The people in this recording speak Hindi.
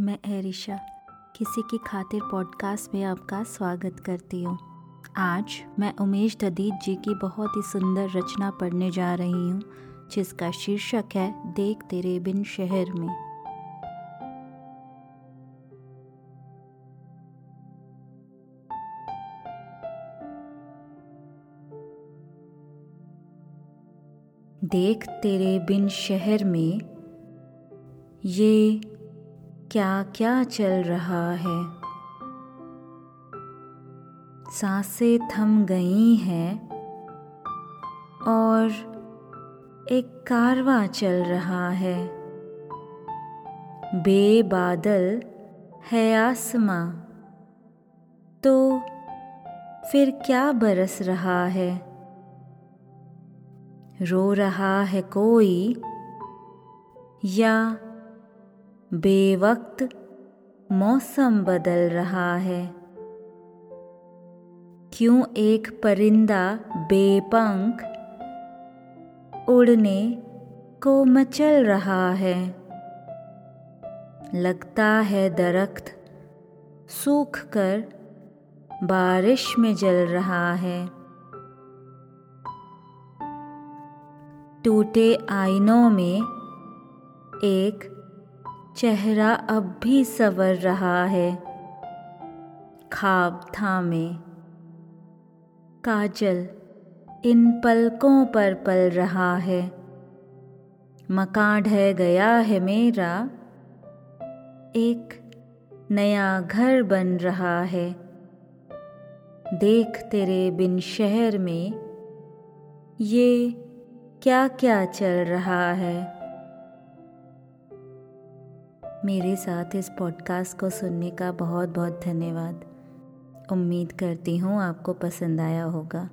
मैं एरिशा, किसी की खातिर पॉडकास्ट में आपका स्वागत करती हूँ। आज मैं उमेश ददीत जी की बहुत ही सुंदर रचना पढ़ने जा रही हूँ, जिसका शीर्षक है, देख तेरे बिन शहर में। देख तेरे बिन शहर में, ये क्या क्या चल रहा है? साँसें थम गई हैं और एक कारवा चल रहा है। बे बादल है आसमां। तो फिर क्या बरस रहा है? रो रहा है कोई या बेवक्त मौसम बदल रहा है। क्यों एक परिंदा बेपंख उड़ने को मचल रहा है? लगता है दरख्त सूख कर बारिश में जल रहा है। टूटे आईनों में एक चेहरा अब भी सवर रहा है। खाब था थामे। काजल इन पलकों पर पल रहा है। मकान ढह गया है मेरा। एक नया घर बन रहा है। देख तेरे बिन शहर में ये क्या क्या चल रहा है। मेरे साथ इस पॉडकास्ट को सुनने का बहुत बहुत धन्यवाद। उम्मीद करती हूँ आपको पसंद आया होगा।